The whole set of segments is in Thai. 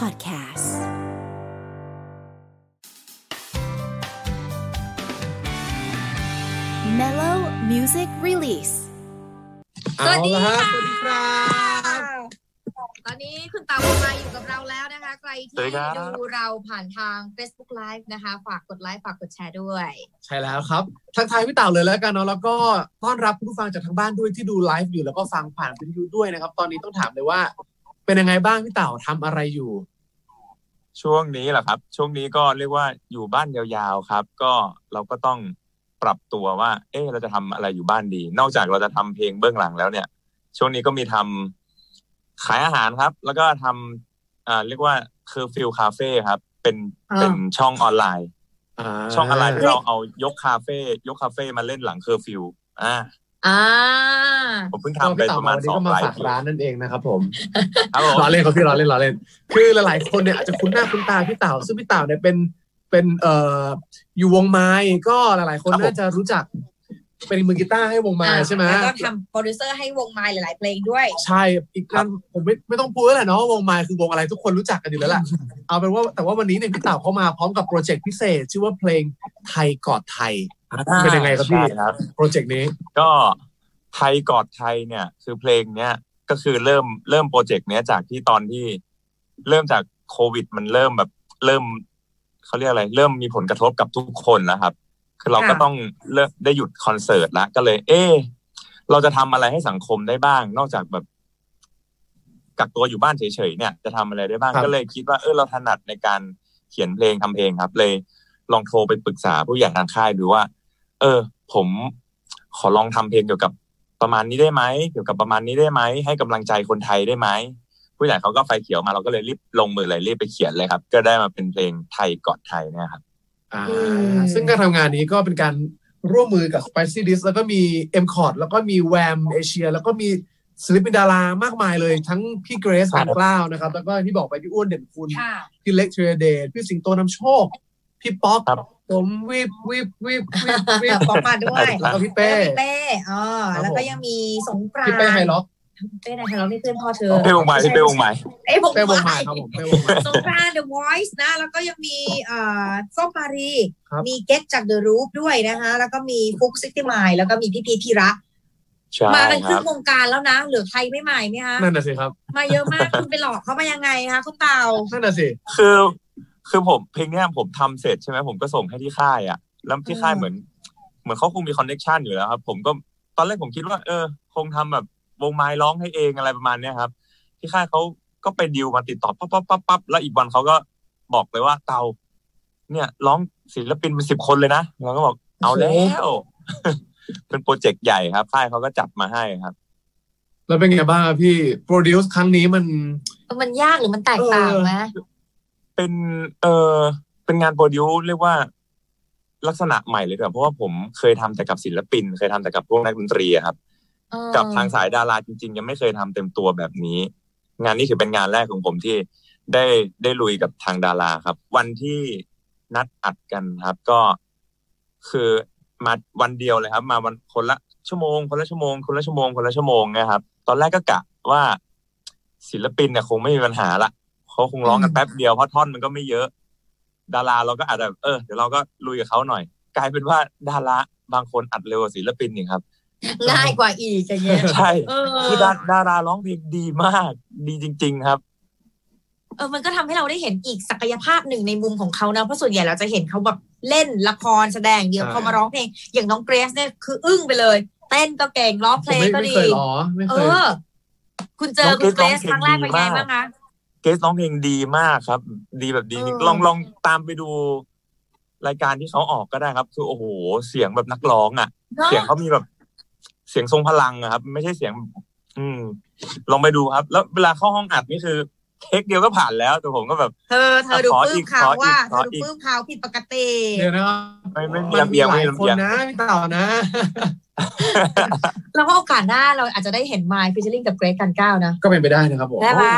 Podcast Mellow Music Release สวัสดีเอาละฮะค่ะสวัสดีครับตอนนี้คุณตามาอยู่กับเราแล้วนะคะ ใครสวัสดีที่ครับดูเราผ่านทาง Facebook Live นะคะ ฝากกดไลค์ฝากกดแชร์ด้วย ใช่แล้วครับทักทายพี่เต่าเลยแล้วกันเนาะแล้วก็ต้อนรับผู้ฟังจากทางบ้านด้วยที่ดูไลฟ์อยู่แล้วก็ฟังผ่านวิทยุด้วยนะครับ ตอนนี้ต้องถามเลยว่า เป็นยังไงบ้างพี่เต่าทำอะไรอยู่ ช่วงนี้แหละครับ ช่วงนี้ก็เรียกว่าอยู่บ้านยาวๆครับ ก็เราก็ต้องปรับตัวว่า เอ๊ะเราจะทำอะไรอยู่บ้านดี นอกจากเราจะทำเพลงเบื้องหลังแล้วเนี่ย ช่วงนี้ก็มีทำขายอาหารครับ แล้วก็ทำอ่าเรียกว่าเคอร์ฟิวคาเฟ่ครับ เป็นอ่าเป็นช่องออนไลน์อ่าช่องออนไลน์ที่เราเอายกคาเฟ่ยกคาเฟ่มาเล่นหลังเคอร์ฟิวอ่า อ่าผมเพิ่งก็ทำไปพี่เต่าประมามาณวันสนี้องก็มาไลฝากฟ์ร้านนั่นเองนะครับผมครับผมล้อเล่นครับพี่ล้อเล่นล้อเล่น คือหลายๆคนเนี่ยอาจจะคุ้นหน้าคุ้นตาพี่เต่าซึ่งพี่เต่าเนี่ยเป็นเป็นเอ่ออยู่วงไม้ก็หลายๆ คนน่าจะรู้จัก เป็นมือกีตาร์ให้วงไม้ใช่ไหมแล้วก็ทำโปรดิวเซอร์ให้วงไม้หลาย ๆ เพลงด้วย ใช่อีกนั้นผมไม่ไม่ต้องพูดแล้วแหละเนาะว่าวงไม้คือวงอะไรทุกคนรู้จักกันอยู่แล้วแหละเอาเป็นว่าแต่ว่าวันนี้เนี่ยพี่เต่าเขามาพร้อมกับโปรเจกต์พิเศษ ชื่อว่าเพลงไทยกอดไทยเป็นยังไงครับพี่ใช่ครับโปรเจกต์นี้ก็ไทยกอดไทยเนี่ยคือเพลงเนี้ยก็คือเริ่มเริ่มโปรเจกต์เนี้ยจากที่ตอนที่เริ่มจากโควิด มันเริ่มแบบเริ่มเขาเรียกอะไร เริ่มมีผลกระทบกับทุกคนแล้วครับ คือเราก็ค่ะต้องเลิกได้หยุดคอนเสิร์ตแล้วก็เลย เออเราจะทำอะไรให้สังคมได้บ้าง นอกจากแบบกักตัวอยู่บ้านเฉยๆเนี่ย จะทำอะไรได้บ้างครับก็เลยคิดว่าเออเราถนัดในการเขียนเพลงทำเพลงครับ เลยลองโทรไปปรึกษาผู้ใหญ่ทางค่ายดูว่า เออ ผมขอลองทำเพลงเกี่ยวกับประมาณนี้ได้ไหมเกี่ยวกับประมาณนี้ได้ไหมให้กำลังใจคนไทยได้ไหมผู้ใหญ่เขาก็ไฟเขียวมาเราก็เลยรีบลงมือเลยรีบไปเขียนเลยครับ ก็ได้มาเป็นเพลงไทยกอดไทยเนะครับ อ่าอืมซึ่งการทำงานนี้ก็เป็นการร่วมมือกับ Spicy d i s แล้วก็มี m c o r d แล้วก็มี Wham Asia แล้วก็มีศิลปินดารามากมายเลย ทั้งพี่เกรซครัปาบนกล้าวนะครับ แล้วก็ที่บอกไปพี่อ้วนเด่นคุณค่ะพี่เล็กเทรเดตพี่สิงโตนำโชค พี่ป๊อกครับผมวิบวิบวิบวิบวิบป๊อกมาด้วยแล้วก็พี่เป้เป้เป้อ๋อครับแล้วก็ผมยังมีสงกรานต์พี่เป้ไฮล็อก เป้ไฮล็อกนี่เพื่อนพ่อเธอเป้วงใหม่พี่เป้วงใหม่เอ้ยวงเป้วงใหใหม่ม่ครับผมเป้วงใหม่สงกรานต์ The Voice นะ แล้วก็ยังมีเอ่อส้มมารีครับมีเก็ตจาก The Roof ด้วยนะคะแล้วก็มีฟุกซิตี้มายแล้วก็มีพี่พีทพี่ระใช่มากันคครึ่รังบวงการแล้วนะเหลือใครไม่ใหม่ไหมคะนั่นน่ะสิครับ มาเยอะมากคุณไปหลอกเขามายังไงคะคุณเต่านั่นน่ะสิคือคือผมเพลงเนี้ยผมทำเสร็จใช่ไหมผมก็ส่งให้ที่ค่ายอะแล้วที่ค่ายอืมเหมือน เหมือนเขาคงมีคอนเน c t ชันอยู่แล้วครับ ผมก็ตอนแรกผมคิดว่า เออ คงทำแบบ วงไม้ร้องให้เองอะไรประมาณเนี้ยครับ ที่ค่ายเขาก็ไปดิวมาติดต่อปั๊บปั๊บปั๊บปั๊บแล้วอีกวันเขาก็บอกเลยว่าเตาเนี่ยร้องศิลปินเป็นสิบคนเลยนะเราก็บอกเอาแล้วเป็นโปรเจกต์ใหญ่ครับค่ายเขาก็จัดมาให้ครับ แล้วเป็นไงบ้างครับพี่โปรดิวซ์ครั้งนี้มัน มันยากหรือมันแตกต่างไหมเป็นเออเป็นงานโปรดิวเรียกว่าลักษณะใหม่เลยครับเพราะว่าผมเคยทำแต่กับศิลปิน เคยทำแต่กับพวกนักดนตรีอะครับเออ กับทางสายดาราจริง ๆ ยังไม่เคยทำเต็มตัวแบบนี้ งานนี้ถือเป็นงานแรกของผมที่ได้ได้ลุยกับทางดาราครับ วันที่นัดอัดกันครับ ก็คือมาวันเดียวเลยครับ มาวันคนละชั่วโมง คนละชั่วโมง คนละชั่วโมงคนละชั่วโมงนะครับ ตอนแรกก็กะว่าศิลปินเนี่ยคงไม่มีปัญหาละเขาคงร้องกันแป๊บเดียวเพราะท่อนมันก็ไม่เยอะ ดาราเราก็อาจจะเออเดี๋ยวเราก็ลุยกับเขาหน่อย กลายเป็นว่าดาราบางคนอัดเร็วกว่าศิลปินอีกครับ ง่ายกว่าอีกอย่างเงี้ยใช่เออคือดาดาราร้องเพลงดีมาก ดีจริง ๆครับเออมันก็ทำให้เราได้เห็นอีกศักยภาพหนึ่งในมุมของเขานะเพราะส่วนใหญ่เราจะเห็นเขาแบบเล่นละครแสดงเดียวใช่พอมาร้องเพลงอย่างน้องเกรซเนี่ยคืออึ้งไปเลย เต้นก็เก่งร้องเพผมลงไม่ก็ไม่ดีเคยล้อไม่เอเคยอคุณเจอน้องคุณเกรสเกรซครั้งแรกเป็นไงร้องเพลงดีมากบ้างคะเกสร้องเพลงดีมากครับ ดีแบบดีจริงเออลองลองตามไปดู รายการที่เขาออกก็ได้ครับ คือโอ้โห เสียงแบบนักร้องอะเนอะเสียงเขามีแบบ เสียงทรงพลังอะครับ ไม่ใช่เสียง อืม ลองไปดูครับ แล้วเวลาเข้าห้องอัดนี่คือเทคเดียวก็ผ่านแล้วแต่ผมก็แบบ เธอเธอดูขอปลื้อีมกเขาขออีกว่าเธขออดูอีกปลื้มเขาผิดปกติเดี๋ยวนะครับไม่ไม่มีมันลำมีเอียงหไม่ลายมีลำคนเอียงนะพี่เต่านะแล้วก็โอกาสหน้าเราอาจจะได้เห็นไมล์ฟิชเชอริงกับเกรซกันก้าวนะ ก็เป็นไปได้นะครับผมได้ปะ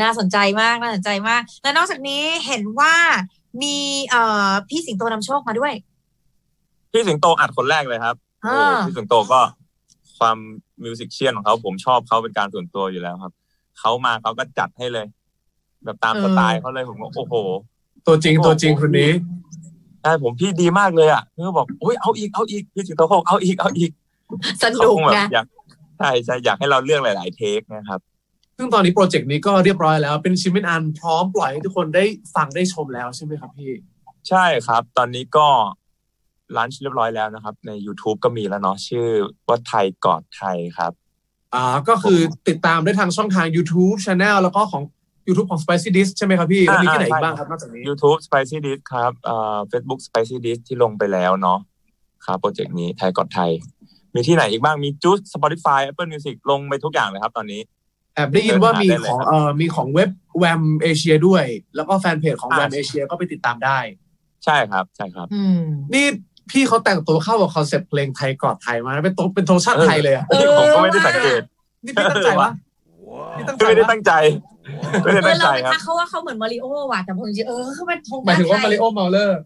น่าสนใจมากน่าสนใจมาก และนอกจากนี้เห็นว่ามีเอ่อพี่สิงโตนำโชคมาด้วย พี่สิงโตอัดคนแรกเลยครับอ่าโอ้พี่สิงโตก็ ความมิวสิกเชียนของเขาผมชอบเขาเป็นการส่วนตัวอยู่แล้วครับเขามาเขาก็จัดให้เลย แบบตามเออสไตล์เขาเลยผมก็โอ้โห ตัวจริงตัวจริงคนนี้ใช่ผมพี่ดีมากเลยอะพี่ก็บอกอุ้ยเอาอีกเอาอีกพี่สิงโตเขาบอกเอาอีกเอาอีกสเขานุกคงแบบนะอยากใช่ใช่อยากให้เราเลือกหลาย ๆ เทคนะครับซึ่งตอนนี้โปรเจกต์นี้ก็เรียบร้อยแล้ว เป็นชิ้นเป็นอันพร้อมปล่อยให้ทุกคนได้ฟังได้ชมแล้วใช่ไหมครับพี่ ใช่ครับ ตอนนี้ก็ ลันช์เรียบร้อยแล้วนะครับ ใน YouTube ก็มีแล้วเนาะชื่อว่าไทยกอดไทยครับอ่าก็คือติดตามได้ทางช่องทาง YouTube Channel แล้วก็ของ YouTube ของ Spicy Disc ใช่ไหมครับพี่แล้วมีที่ไหนอีกบ้างครับนอกจากนี้ YouTube Spicy Disc ครับเอ่อ Facebook Spicy Disc ที่ลงไปแล้วเนาะครับโปรเจกต์นี้ไทยกอดไทย มีที่ไหนอีกบ้างมีจูส Spotify Apple Music ลงไปทุกอย่างเลยครับตอนนี้แอบได้ยินว่ามีเดินหาได้เลยของครับเอ่อมีของเว็บแวมเอเชียด้วย แล้วก็แฟนเพจของอ่าแวมเอเชียก็ไปติดตามได้ ใช่ครับใช่ครับอืมนี่ พี่เขาแต่งตัวเข้ากับคอนเซ็ปต์เพลงไทยกอดไทยมาเป็นตัวเป็นธงชาติไทยเลยอะผมก็ไม่ได้สังเกตนี่พี่ตั้งใจวะนี่ตั้งใจไม่ได้ตั้งใจไม่ได้เอตั้งเราใจไปครับทักเขาว่าเขาเหมือนมาริโอว่ะแต่ผมจริงเออเขาเป็นธงหมายถึงว่ามาริโอเมาเลอร์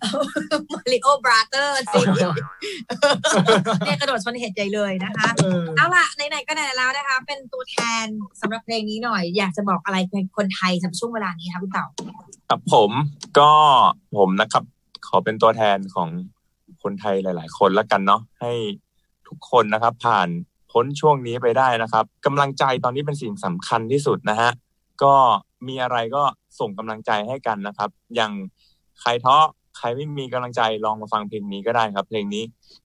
มาริโอบราเตอร์สิเนี่ยกระโดดชนเหตุใหญ่เลยนะคะเอาล่ะไหนๆก็ไหนแล้วนะคะ เป็นตัวแทนสำหรับเพลงนี้หน่อย อยากจะบอกอะไรเป็นคนไทยสำหรับช่วงเวลานี้คะพี่เต่าครับผมก็ผมนะครับ ขอเป็นตัวแทนของ คนไทยหลาย ๆ คนแล้วกันเนาะให้ทุกคนนะครับ ผ่านพ้นช่วงนี้ไปได้นะครับกำลังใจตอนนี้เป็นสิ่งสำคัญที่สุดนะฮะก็มีอะไรก็ส่งกำลังใจให้กันนะครับ อย่างใครท้อใครไม่มีกำลังใจลองมาฟังเพลงนี้ก็ได้ครับ เพลงนี้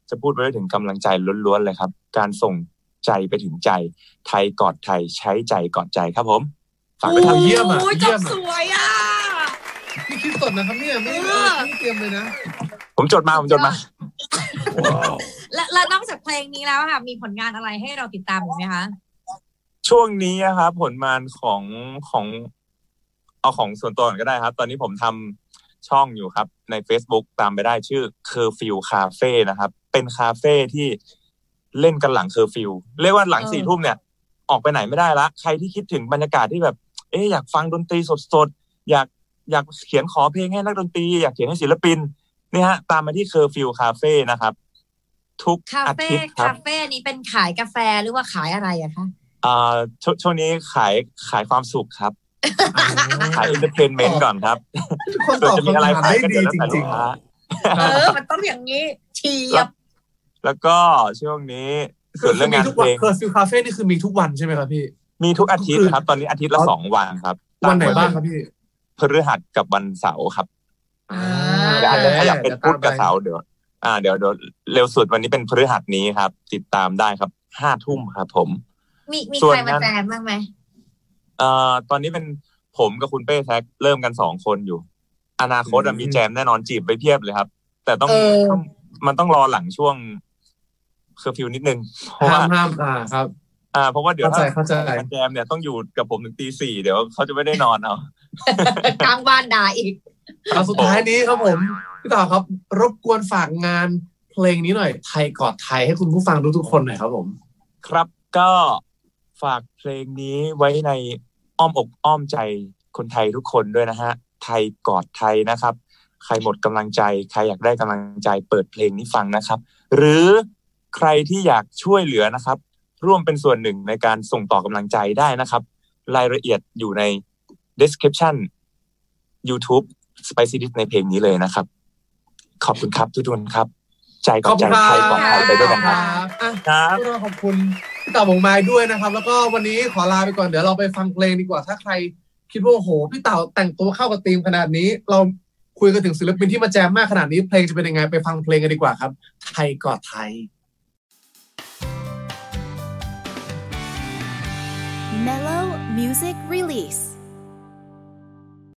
จะพูดไปถึงกำลังใจล้วนๆเลยครับ การส่งใจไปถึงใจ ไทยกอดไทยใช้ใจกอดใจครับผมฝากด้วยครับเยี่ยมอะโอ้ยเยี่จยบมอะสวยอะพี่คิดสดนะครับเนี่ยไม่ได้เออไม่ได้เตรียมเลยนะ ผมจดมาผมจดมาและและนอกจากเพลงนี้แล้วค่ะ มีผลงานอะไรให้เราติดตามอีกไหมคะ ช่วงนี้นะครับผลงานของของเอาของส่วนตัวก่อนก็ได้ครับ ตอนนี้ผมทำช่องอยู่ครับ ใน Facebook ตามไปได้ชื่อ Curfew Cafe นะครับ เป็นคาเฟ่ที่เล่นกันหลังเคอร์ฟิวเรียกว่าหลังเออสี่ทุ่มเนี่ย ออกไปไหนไม่ได้ละ ใครที่คิดถึงบรรยากาศที่แบบ เอ๊ะอยากฟังดนตรีสดๆอยากอยากเขียนขอเพลงให้นักดนตรี อยากเขียนให้ศิลปิน นี่ฮะ ตามมาที่เคอร์ฟิวคาเฟ่นะครับ ทุกคาอาเฟ่ทิตย์ครัคาบเฟ่นี้เป็นขายกาแฟหรือว่าขายอะไรอะคะ อ่าชวงช่วงนี้ขายขายความสุขครับ ขายเอนเตอร์เทนเมนต์ก่อนครับทุกคนส่วนตอบจะมีคำอะไรถามขายได้ก็ดีเดี๋ยวแล้วจแต่ริลูง กค้า เออ มันต้องอย่างนี้เทียบ แล้วก็ช่วงนี้ๆส่วนเรื่องงานทุกเพวันลงเคอร์ฟิวคาเฟ่นี่คือมีทุกวันใช่ไหมครับพี่ มีทุกอาทิตย์ครับ ตอนนี้อาทิตย์ละอ๋อสองวันครับวันไหนบ้างครับพี่ พฤหัสกับวันเสาร์ครับ อ่าเดี๋ยว อาจจะขยับเป็นดี๋ยวพุธกับตมไปเสาร์เดี๋ยว อ่า เดี๋ยวเดี๋ยวเร็วสุดวันนี้เป็นพฤหัสนี้ครับ ติดตามได้ครับห้าทุ่มครับผม มีมีส่วนใครมานั้นแจมบ้างไหมเอ่อตอนนี้เป็นผมกับคุณเป้แท็กเริ่มกันสองคนอยู่ อนาคตอะอืมมีแจมแน่นอนจีบไปเพียบเลยครับ แต่ต้องเออต้องมันต้องรอหลังช่วงเคอร์ฟิวนิดนึงเพราะห้าว่ามห้ามอ่าครับ อ่า เพราะว่าเดี๋ยวเข้าใจถ้าเข้าใจแจมเนี่ยต้องอยู่กับผมถึงตีสี่เดี๋ยวเขาจะไม่ได้นอนเอากลางบ้านด่าอีก เอาสุดท้ายนี้ครับผมพี่ต่อครับ รบกวนฝากงานเพลงนี้หน่อย ไทยกอดไทยให้คุณผู้ฟังทุกๆคนหน่อยครับผม ครับก็ฝากเพลงนี้ไว้ในอ้อมอกอ้อมใจคนไทยทุกคนด้วยนะฮะ ไทยกอดไทยนะครับ ใครหมดกำลังใจ ใครอยากได้กำลังใจ เปิดเพลงนี้ฟังนะครับ หรือใครที่อยากช่วยเหลือนะครับ ร่วมเป็นส่วนหนึ่งในการส่งต่อกำลังใจได้นะครับ รายละเอียดอยู่ใน description YouTube Spicy Dish ในเพลงนี้เลยนะครับ ขอบคุณครับทุกคนครับ ใจกอดใจไทยกอดไทยไปด้วยกันครับอะครับพวกเราขอบคุณพี่เต่าบงไม้ด้วยนะครับ แล้วก็วันนี้ขอลาไปก่อนเดี๋ยวเราไปฟังเพลงดีกว่าถ้าใคร คิดว่าโอ้โหพี่เต่าแต่งตัวเข้ากับธีมขนาดนี้ เราคุยกันถึงศิลปินที่มาแจมมากขนาดนี้เพลงจะเป็นยังไงไปฟังเพลงกันดีกว่าครับ ไทยกอดไทย Mellow Music Release.